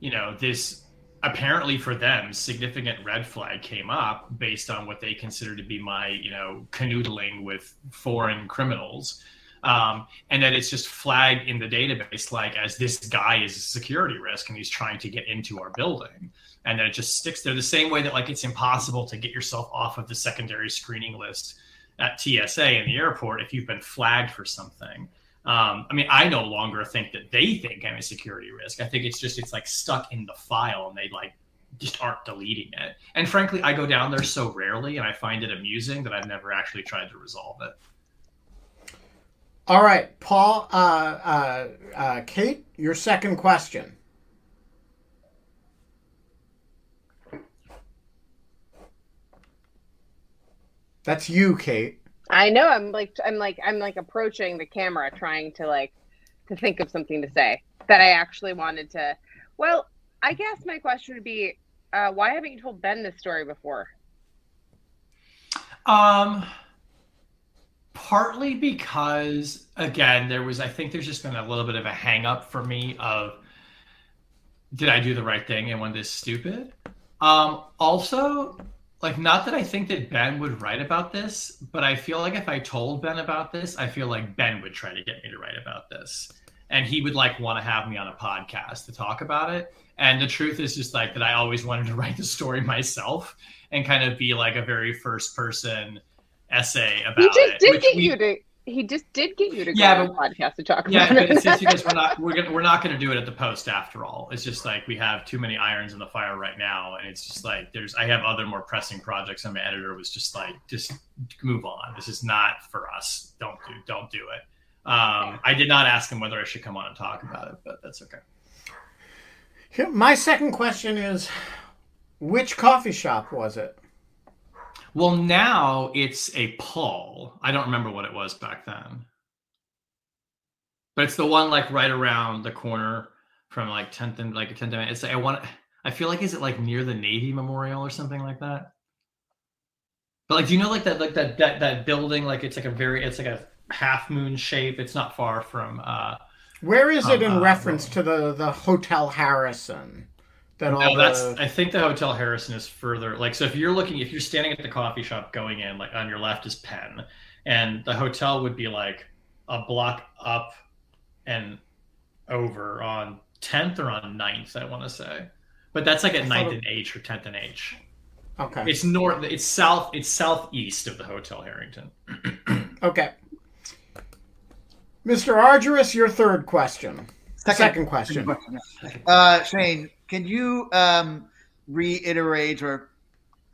you know, this apparently for them significant red flag came up based on what they consider to be my, you know, canoodling with foreign criminals. Um, and that it's just flagged in the database like as this guy is a security risk and he's trying to get into our building and then it just sticks there the same way that like it's impossible to get yourself off of the secondary screening list at TSA in the airport if you've been flagged for something. Um, I mean, I no longer think that they think I'm a security risk. I think it's just it's like stuck in the file and they like just aren't deleting it. And frankly, I go down there so rarely and I find it amusing that I've never actually tried to resolve it. All right, Paul, uh, uh, uh, Kate, your second question. That's you, Kate. I know. I'm like I'm like I'm like approaching the camera, trying to like to think of something to say that I actually wanted to. Well, I guess my question would be, uh, why haven't you told Ben this story before? Um, partly because again there was i think there's just been a little bit of a hang up for me of did i do the right thing and when this stupid um also like not that i think that ben would write about this but i feel like if i told ben about this i feel like ben would try to get me to write about this and he would like want to have me on a podcast to talk about it and the truth is just like that i always wanted to write the story myself and kind of be like a very first person essay about he just it did get we- you to. He just did get you to go Yeah, on a podcast to talk yeah, about it. it's just because we're not we're gonna we're not gonna do it at the post after all. It's just like we have too many irons in the fire right now, and it's just like there's I have other more pressing projects, and my editor was just like, just move on. This is not for us. Don't do don't do it. Um, I did not ask him whether I should come on and talk about it, but that's okay. Here- My second question is which coffee shop was it? Well, now it's a pull. I don't remember what it was back then, but it's the one like right around the corner from like 10th and like 10th. and- It's I want. I feel like is it like near the Navy Memorial or something like that. But like, do you know like that like that that that building? Like it's like a very it's like a half moon shape. It's not far from. uh Where is it Um, in uh, reference to the, the Hotel Harrington? That all No, that's. I think the Hotel Harrington is further. Like, so if you're looking, if you're standing at the coffee shop going in, like on your left is Penn, and the hotel would be like a block up and over on 10th or on 9th, I want to say. But that's like at 9th it- and H or 10th and H. okay. It's north. It's south. It's southeast of the Hotel Harrington. Okay. Mr. Argyris, your third question. Second, question. question. Uh, Shane, can you um, reiterate or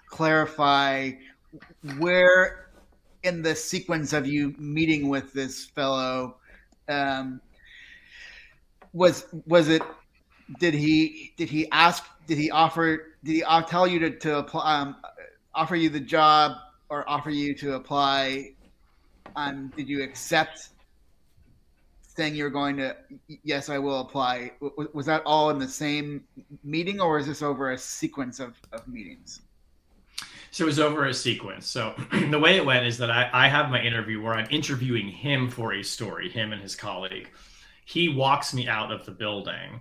clarify where in the sequence of you meeting with this fellow um, was was it did he did he ask did he offer did he tell you to, to apply um, offer you the job or offer you to apply? Um, did you accept saying you're going to yes i will apply was that all in the same meeting or is this over a sequence of, of meetings So it was over a sequence. So the way it went is that I, I have my interview where I'm interviewing him for a story, him and his colleague. He walks me out of the building.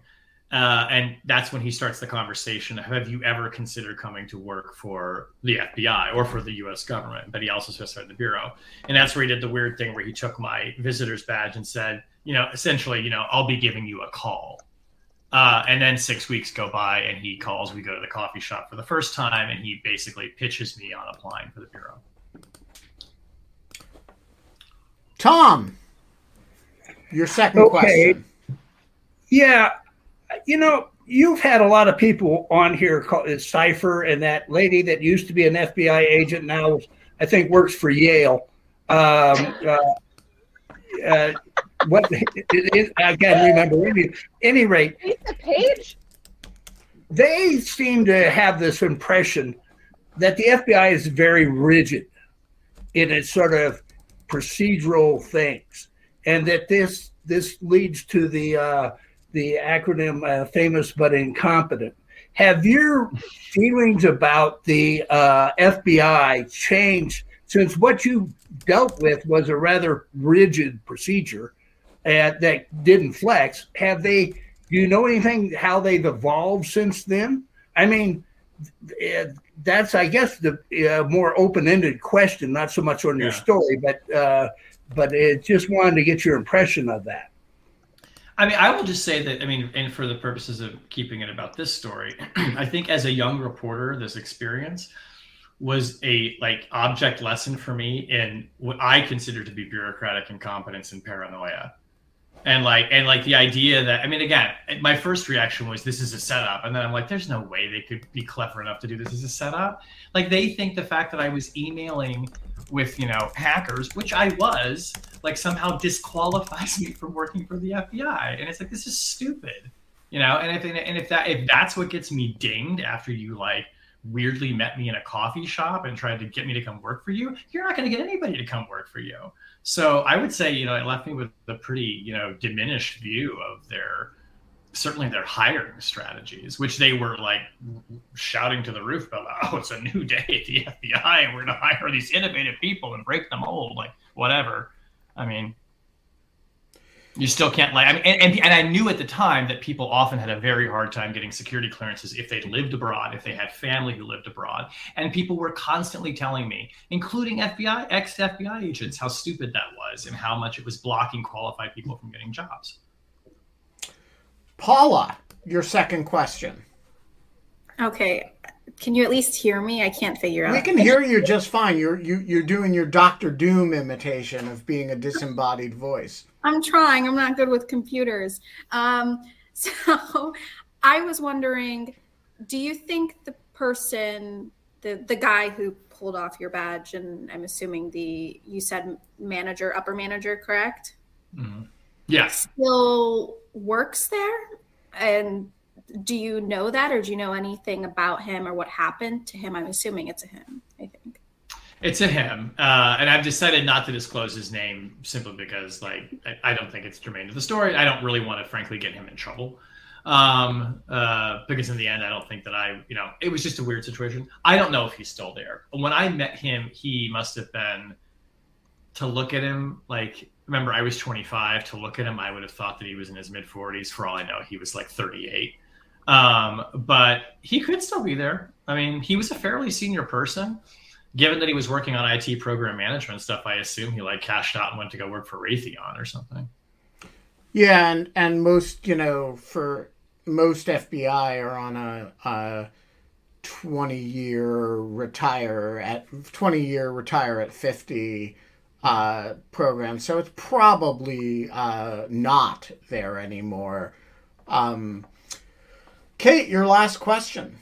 Uh, and that's when he starts the conversation. Have you ever considered coming to work for the FBI or for the US government? But he also specified the Bureau. And that's where he did the weird thing where he took my visitor's badge and said, you know, essentially, you know, I'll be giving you a call. Uh, and then six weeks go by, and he calls. We go to the coffee shop for the first time, and he basically pitches me on applying for the bureau. Tom, your second Okay. question. Yeah, you know, you've had a lot of people on here called Cipher and that lady that used to be an FBI agent now, I think, works for Yale. Um, uh, uh, what it, it, I can't remember. Any, any rate, Lisa Page? they seem to have this impression that the FBI is very rigid in its sort of procedural things, and that this this leads to the uh, the acronym uh, famous but incompetent. Have your feelings about the uh, FBI changed since what you dealt with was a rather rigid procedure uh, that didn't flex? Have they? Do you know anything how they've evolved since then? I mean, uh, that's I guess the uh, more open-ended question, not so much on your Yeah. story, but uh, but it just wanted to get your impression of that. I mean, I will just say that, I mean, and for the purposes of keeping it about this story, I think as a young reporter, this experience was a like object lesson for me in what I consider to be bureaucratic incompetence and paranoia. And like, and like the idea that, I mean, again, my first reaction was this is a setup. And then I'm like, there's no way they could be clever enough to do this as a setup. Like, they think the fact that I was emailing with, you know, hackers, which I was, like somehow disqualifies me from working for the FBI. And it's like this is stupid, you know. And if and if that if that's what gets me dinged after you like weirdly met me in a coffee shop and tried to get me to come work for you, you're not going to get anybody to come work for you. So I would say you know it left me with a pretty you know diminished view of their certainly their hiring strategies, which they were like shouting to the roof about, oh, it's a new day at the FBI and we're going to hire these innovative people and break the mold, like whatever. I mean, you still can't like I mean, and, and, and I knew at the time that people often had a very hard time getting security clearances if they lived abroad, if they had family who lived abroad, and people were constantly telling me, including FBI ex FBI agents, how stupid that was and how much it was blocking qualified people from getting jobs. Paula, your second question. Okay, can you at least hear me? I can't figure out. We can hear you just fine. You're you, you're doing your Doctor Doom imitation of being a disembodied voice. I'm trying. I'm not good with computers. Um, so I was wondering, do you think the person, the the guy who pulled off your badge, and I'm assuming the you said manager, upper manager, correct? Mm-hmm. Yes. Still works there, and do you know that, or do you know anything about him or what happened to him? I'm assuming it's a him. I think. It's a him, uh, and I've decided not to disclose his name simply because, like, I, I, don't think it's germane to the story. I don't really want to, frankly, get him in trouble, um, uh, because in the end, I don't think that I, you know, it was just a weird situation. I don't know if he's still there. When I met him, he must have been. To look at him, like, remember, I was 25. To look at him, I would have thought that he was in his mid 40s. For all I know, he was like 38. Um, but he could still be there. I mean, he was a fairly senior person given that he was working on IT program management stuff, I assume he like cashed out and went to go work for Raytheon or something. Yeah, and and most you know for most FBI are on a, a twenty year retire at twenty year retire at fifty uh, program, so it's probably uh, not there anymore. Um, Kate, your last question.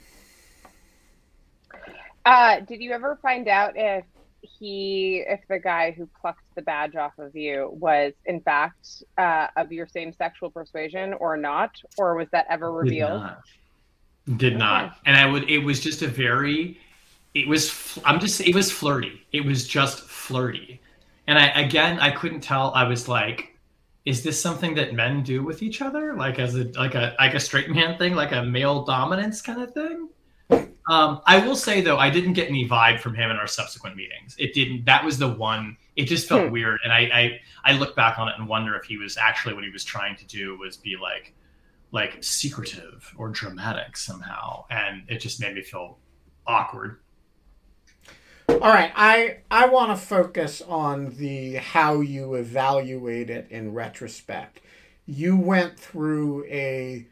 Uh, did you ever find out if he, if the guy who plucked the badge off of you was in fact uh, of your same sexual persuasion or not, or was that ever revealed? Did not. Did not. And I would. It was just a very. It was. I'm just. It was flirty. It was just flirty. And I again, I couldn't tell. I was like, is this something that men do with each other, like as a like a like a straight man thing, like a male dominance kind of thing? Um, I will say though, I didn't get any vibe from him in our subsequent meetings. It didn't. That was the one. It just felt hmm. weird, and I, I I look back on it and wonder if he was actually what he was trying to do was be like like secretive or dramatic somehow, and it just made me feel awkward. All right, I I want to focus on the how you evaluate it in retrospect. You went through a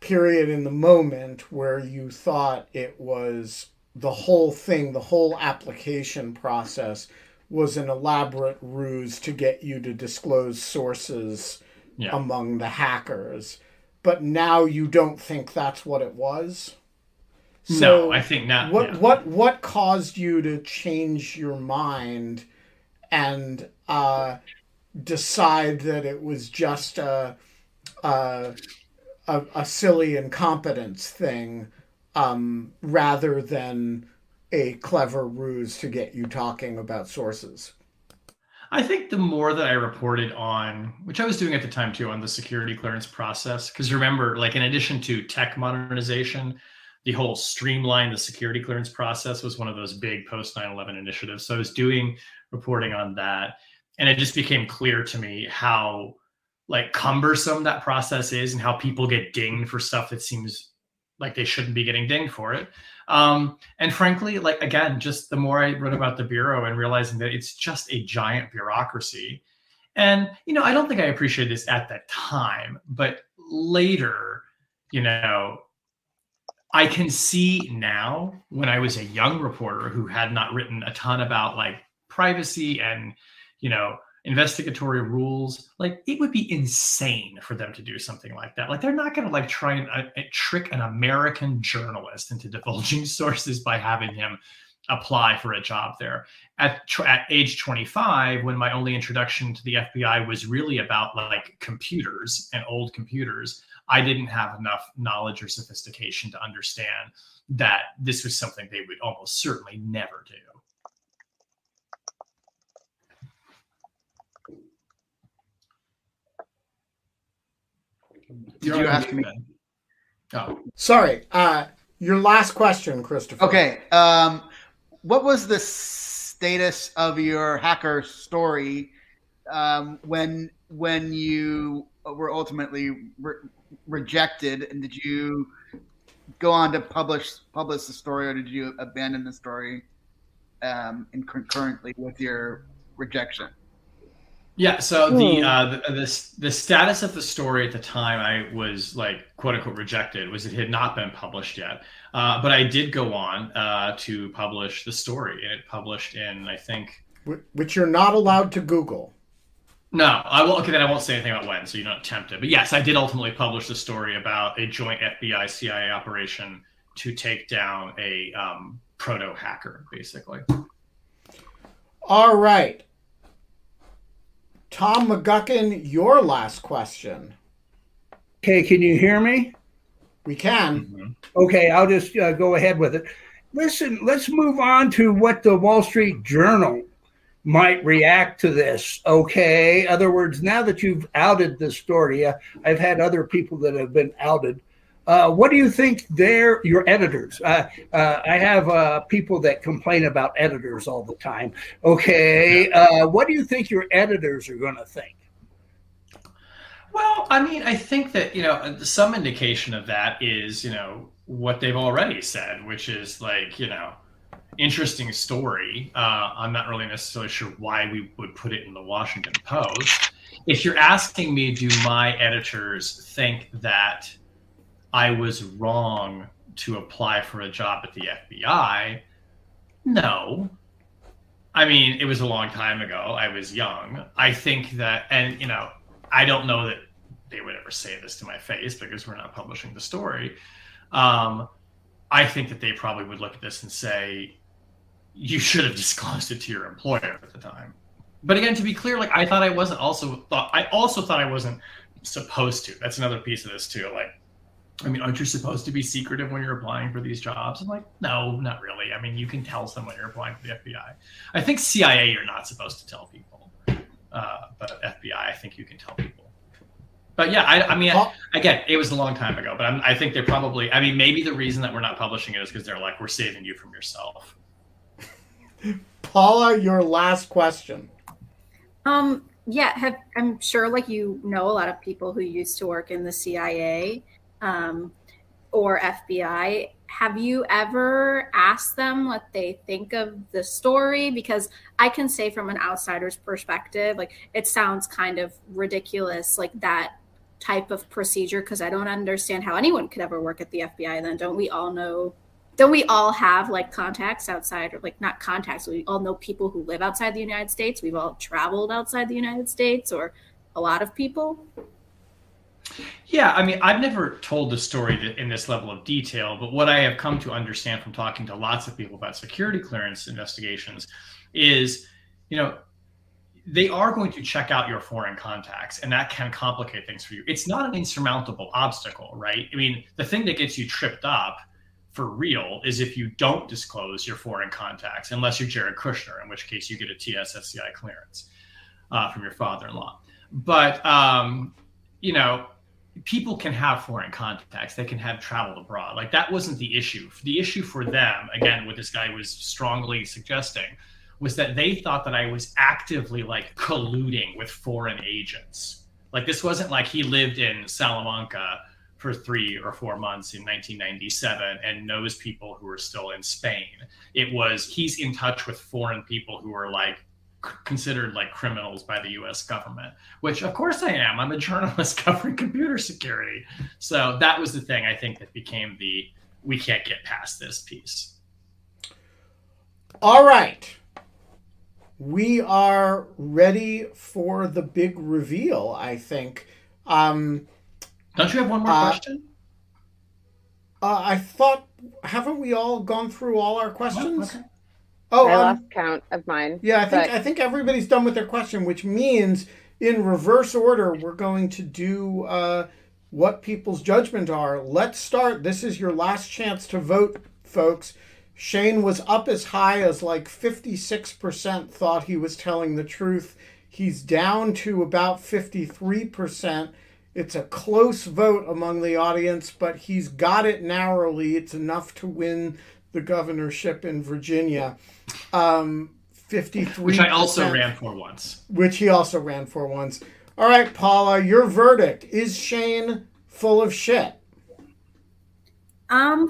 period in the moment where you thought it was the whole thing, the whole application process was an elaborate ruse to get you to disclose sources yeah. among the hackers. But now you don't think that's what it was? So no, I think not. What what what caused you to change your mind and uh, decide that it was just a, a a, a silly incompetence thing um, rather than a clever ruse to get you talking about sources. I think the more that I reported on, which I was doing at the time too, on the security clearance process, because remember, like in addition to tech modernization, the whole streamline the security clearance process was one of those big post 9-11 initiatives. So I was doing reporting on that. And it just became clear to me how like cumbersome that process is and how people get dinged for stuff that seems like they shouldn't be getting dinged for it. Um, and frankly, like again, just the more I wrote about the bureau and realizing that it's just a giant bureaucracy. And you know, I don't think I appreciated this at that time, but later, you know, I can see now when I was a young reporter who had not written a ton about like privacy and you know investigatory rules like it would be insane for them to do something like that. Like they're not going to like try and uh, uh, trick an american journalist into divulging sources by having him apply for a job there. At, at age 25 when my only introduction to the fbi was really about like computers and old computers i didn't have enough knowledge or sophistication to understand that this was something they would almost certainly never do Did You're you on ask me? Ben. Oh, Sorry. Uh, your last question, Christopher. Okay. Um, what was the status of your hacker story um, when when you were ultimately re- rejected, and did you go on to publish publish the story, or did you abandon the story um, in concurrently with your rejection? Yeah, so the Hmm. uh, the, the the status of the story at the time I was like quote unquote rejected was it had not been published yet, uh, but I did go on uh, to publish the story, and it published in I think Which you're not allowed to Google. No, I will okay then I won't say anything about when, so you're not tempted. But yes, I did ultimately publish the story about a joint FBI CIA operation to take down a um, proto hacker, basically. All right. Tom McGuckin, your last question. Okay, can you hear me? We can. Okay, I'll just uh, go ahead with it. Listen, let's move on to what the Wall Street Journal might react to this. Okay, other words, now that you've outed the story, uh, I've had other people that have been outed. Uh, what do you think they're your editors? Uh, uh, I have uh, people that complain about editors all the time. Okay, uh, what do you think your editors are going to think? Well, I mean, I think that, you know, some indication of that is, you know, what they've already said, which is like, you know, interesting story. Uh, I'm not really necessarily sure why we would put it in the Washington Post. If you're asking me, do my editors think that I was wrong to apply for a job at the FBI? No. I mean, it was a long time ago. I was young. I think that, and, you know, I don't know that they would ever say this to my face because we're not publishing the story. Um, I think that they probably would look at this and say, you should have disclosed it to your employer at the time. But again, to be clear, like I thought I wasn't also thought I also thought I wasn't supposed to. That's another piece of this too. Like, I mean, aren't you supposed to be secretive when you're applying for these jobs? I'm like, no, not really. I mean, you can tell someone you're applying for the FBI. I think CIA you're not supposed to tell people, uh, but FBI I think you can tell people. But yeah, I, I mean, Paul- again, it was a long time ago, but I'm, I think they're probably. I mean, maybe the reason that we're not publishing it is because they're like, we're saving you from yourself. Paula, your last question. Um, yeah, have, I'm sure like you know a lot of people who used to work in the CIA um, or FBI. Have you ever asked them what they think of the story? Because I can say from an outsider's perspective, like it sounds kind of ridiculous, like that type of procedure, because I don't understand how anyone could ever work at the FBI. Then don't we all know? Don't we all have like contacts outside, or like not contacts? We all know people who live outside the United States. We've all traveled outside the United States, or a lot of people. Yeah, I mean, I've never told the story in this level of detail, but what I have come to understand from talking to lots of people about security clearance investigations is, you know, they are going to check out your foreign contacts, and that can complicate things for you. It's not an insurmountable obstacle, right? I mean, the thing that gets you tripped up for real is if you don't disclose your foreign contacts, unless you're Jared Kushner, in which case you get a TSSCI clearance uh, from your father-in-law. But um, you know, people can have foreign contacts. They can have traveled abroad. Like that wasn't the issue. The issue for them again what this guy was strongly suggesting was that they thought that i was actively like colluding with foreign agents. Like this wasn't like he lived in salamanca for three or four months in 1997 and knows people who are still in spain it was he's in touch with foreign people who are like considered like criminals by the US government, which of course I am. I'm a journalist covering computer security. So that was the thing I think that became the we can't get past this piece. All right. We are ready for the big reveal, I think. Um, Don't you have one more Uh, question? uh, I thought, haven't we all gone through all our questions? okay. Oh, I um, lost count of mine. yeah, I think but- I think everybody's done with their question, which means in reverse order we're going to do uh, what people's judgment are. Let's start. This is your last chance to vote, folks. Shane was up as high as like 56% thought he was telling the truth. He's down to about 53%. It's a close vote among the audience, but he's got it narrowly. It's enough to win the governorship in Virginia. Um, 53 Which I also ran for once. which he also ran for once. All right, Paula, your verdict is Shane full of shit? Um,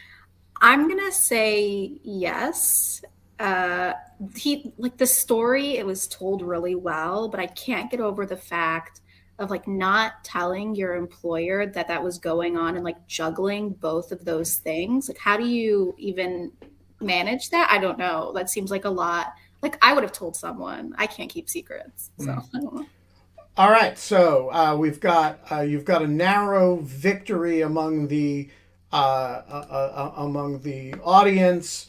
I'm gonna say yes. Uh, he like the story; it was told really well, but I can't get over the fact of like not telling your employer that that was going on and like juggling both of those things. Like, how do you even manage that? I don't know. That seems like a lot. Like, I would have told someone. I can't keep secrets, so I don't know. All right, so uh, we've got uh, you've got a narrow victory among the uh, uh, uh, among the audience,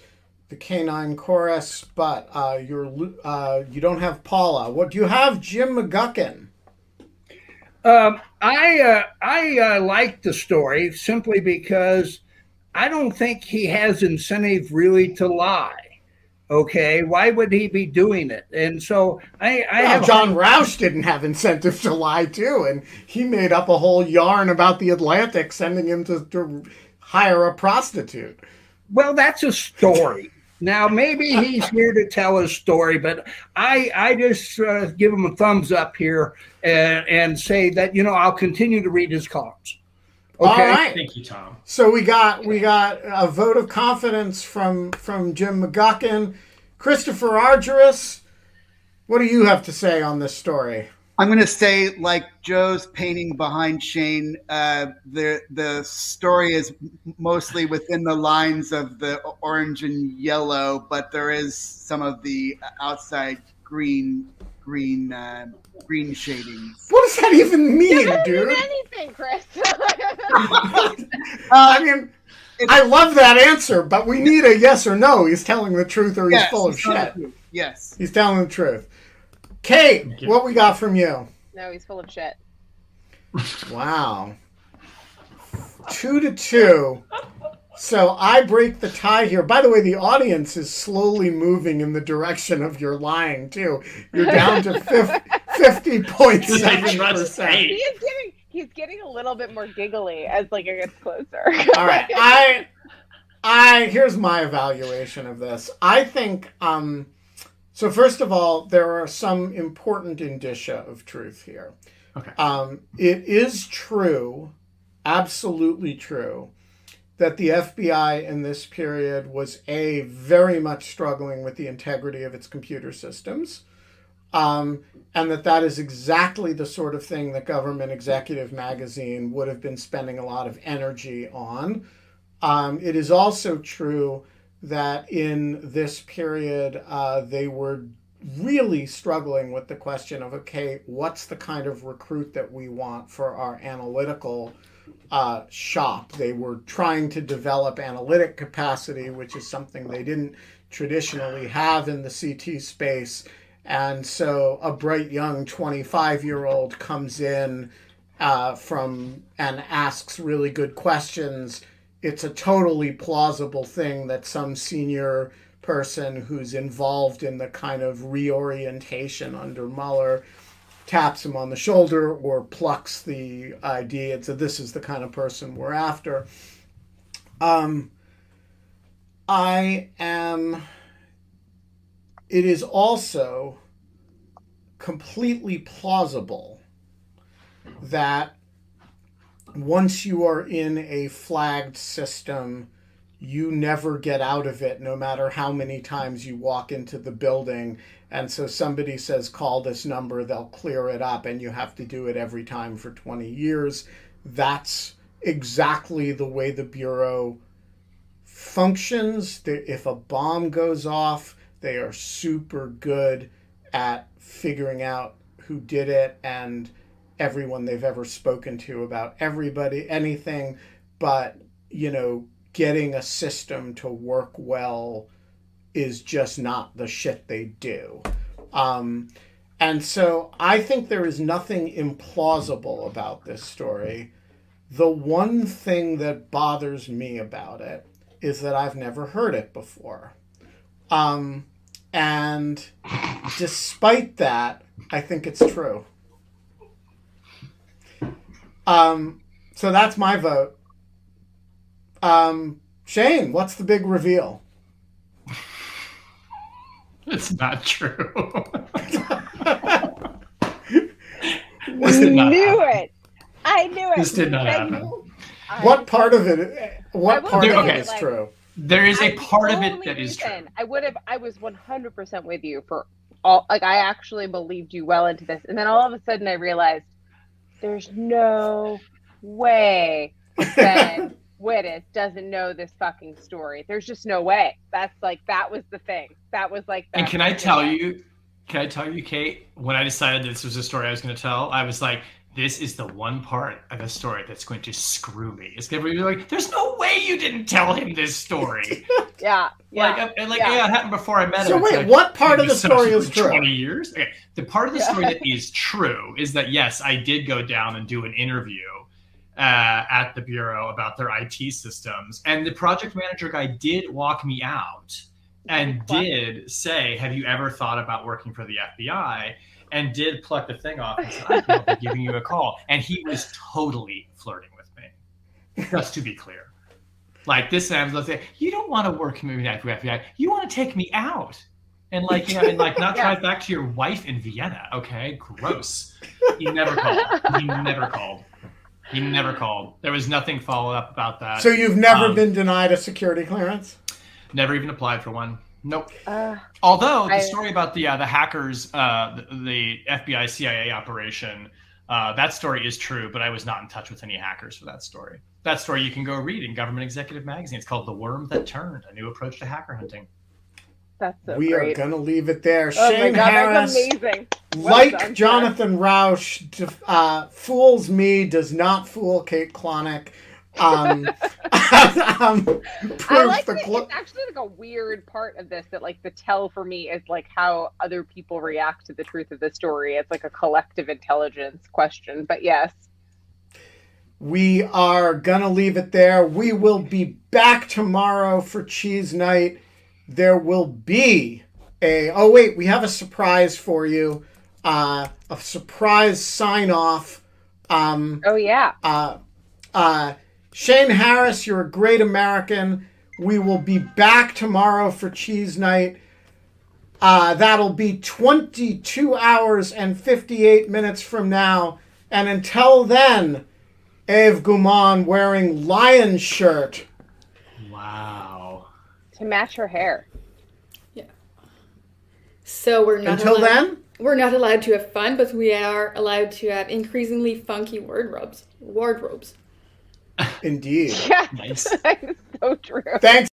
the canine chorus, but uh, you're uh, you don't have Paula. What do you have, Jim McGuckin? Um, I uh, I uh, like the story simply because I don't think he has incentive really to lie. Okay, why would he be doing it? And so I, I Well, have John Rauch didn't have incentive to lie too, and he made up a whole yarn about the Atlantic, sending him to, to hire a prostitute. Well, that's a story. Now maybe he's here to tell his story, but I I just uh, give him a thumbs up here and, and say that you know I'll continue to read his columns. All Okay. right. Thank you, Tom. So we got we got a vote of confidence from from Jim McGuckin, Christopher Argyris. What do you have to say on this story? I'm going to say, like Joe's painting behind Shane, uh, the the story is mostly within the lines of the orange and yellow, but there is some of the outside green green uh, green shadings. What does that even mean, Doesn't dude? mean anything, Chris. I mean, I love that answer, but we need a yes or no. He's telling the truth or he's Yes, full of shit. Yes. He's telling the truth. Kate, what we got from you? no, he's full of shit. Wow. Two to two. So I break the tie here. By the way, the audience is slowly moving in the direction of your lying, too. You're down to 50.7%. Hey. He is getting he's getting a little bit more giggly as like it gets closer. All right. I I here's my evaluation of this. I think um so first of all, there are some important indicia of truth here. Okay. Um it is true, absolutely true, that the FBI in this period was a very much struggling with the integrity of its computer systems. Um, and that that is exactly the sort of thing that Government Executive Magazine would have been spending a lot of energy on. Um, it is also true that in this period, uh, they were really struggling with the question of okay, what's the kind of recruit that we want for our analytical uh, shop? They were trying to develop analytic capacity, which is something they didn't traditionally have in the CT space. And so a bright young 25 year old comes in uh, from and asks really good questions. It's a totally plausible thing that some senior person who's involved in the kind of reorientation under Mueller taps him on the shoulder or plucks the idea. So this is the kind of person we're after. Um, I am. It is also completely plausible that once you are in a flagged system, you never get out of it, no matter how many times you walk into the building. And so somebody says, call this number, they'll clear it up, and you have to do it every time for 20 years. That's exactly the way the Bureau functions. If a bomb goes off, they are super good at figuring out who did it and everyone they've ever spoken to about everybody, anything, but, you know, getting a system to work well is just not the shit they do. Um, and so I think there is nothing implausible about this story. The one thing that bothers me about it is that I've never heard it before. Um, and despite that, I think it's true. Um, so that's my vote. Um, Shane, what's the big reveal? It's not true. This did not knew happen. it. I knew it. This did not I happen. knew- What part of it? What I will part of say, it is like- true? there is a I- part of it that is true. I would have. I was one hundred percent with you for all. Like I actually believed you well into this, and then all of a sudden I realized there's no way Ben Wittes doesn't know this fucking story. There's just no way. That's like that was the thing. That was like. And can I tell thing. you? Can I tell you, Kate? When I decided this was a story I was going to tell, I was like, "This is the one part of the story that's going to screw me." It's going to be like, "There's no way you didn't tell him this story." Yeah. Yeah. Like, and like, yeah. yeah. it happened before I met So him. It's wait, like, what part of the story is true? 20 years? Okay. The part of the story that is true is that, yes, I did go down and do an interview uh, at the Bureau about their IT systems. And the project manager guy did walk me out and Pluck. did say, Have you ever thought about working for the FBI? And did pluck the thing off and said, I'll be giving you a call. And he was totally flirting with me, just to be clear. Like this, and I was like, you don't want to work for the FBI. You want to take me out and like, you know, and like not drive back to your wife in Vienna. Okay, gross. He never called. He never called. He never called. There was nothing followed up about that. So you've never Um, been denied a security clearance? Never even applied for one. Nope. Uh, Although the I- story about the uh, the hackers, uh, the, the FBI CIA operation, uh, that story is true, but I was not in touch with any hackers for that story. That story you can go read in Government Executive Magazine. It's called "The Worm That Turned: A New Approach to Hacker Hunting." that's so we great. are gonna leave it there. oh my Shane god, Harris, that's amazing. Well like done. Jonathan Rauch, uh, fools me, does not fool Kate Klonick. Um, um, proves I like the that cl- it's actually like a weird part of this that like the tell for me is like how other people react to the truth of the story. It's like a collective intelligence question. But yes. We are gonna leave it there. We will be back tomorrow for cheese night. There will be a oh wait, we have a surprise for you. Uh, a surprise sign off. Um, Oh yeah. uh, uh, Shane Harris, you're a great American. We will be back tomorrow for cheese night. Uh, that'll be 22 hours and 58 minutes from now. And until then, Eve Guman wearing lion shirt. Wow. To match her hair. Yeah. So we're not Until allowed, then, we're not allowed to have fun, but we are allowed to have increasingly funky wardrobes. Wardrobes. Indeed. Yeah. Nice. so true. Thanks.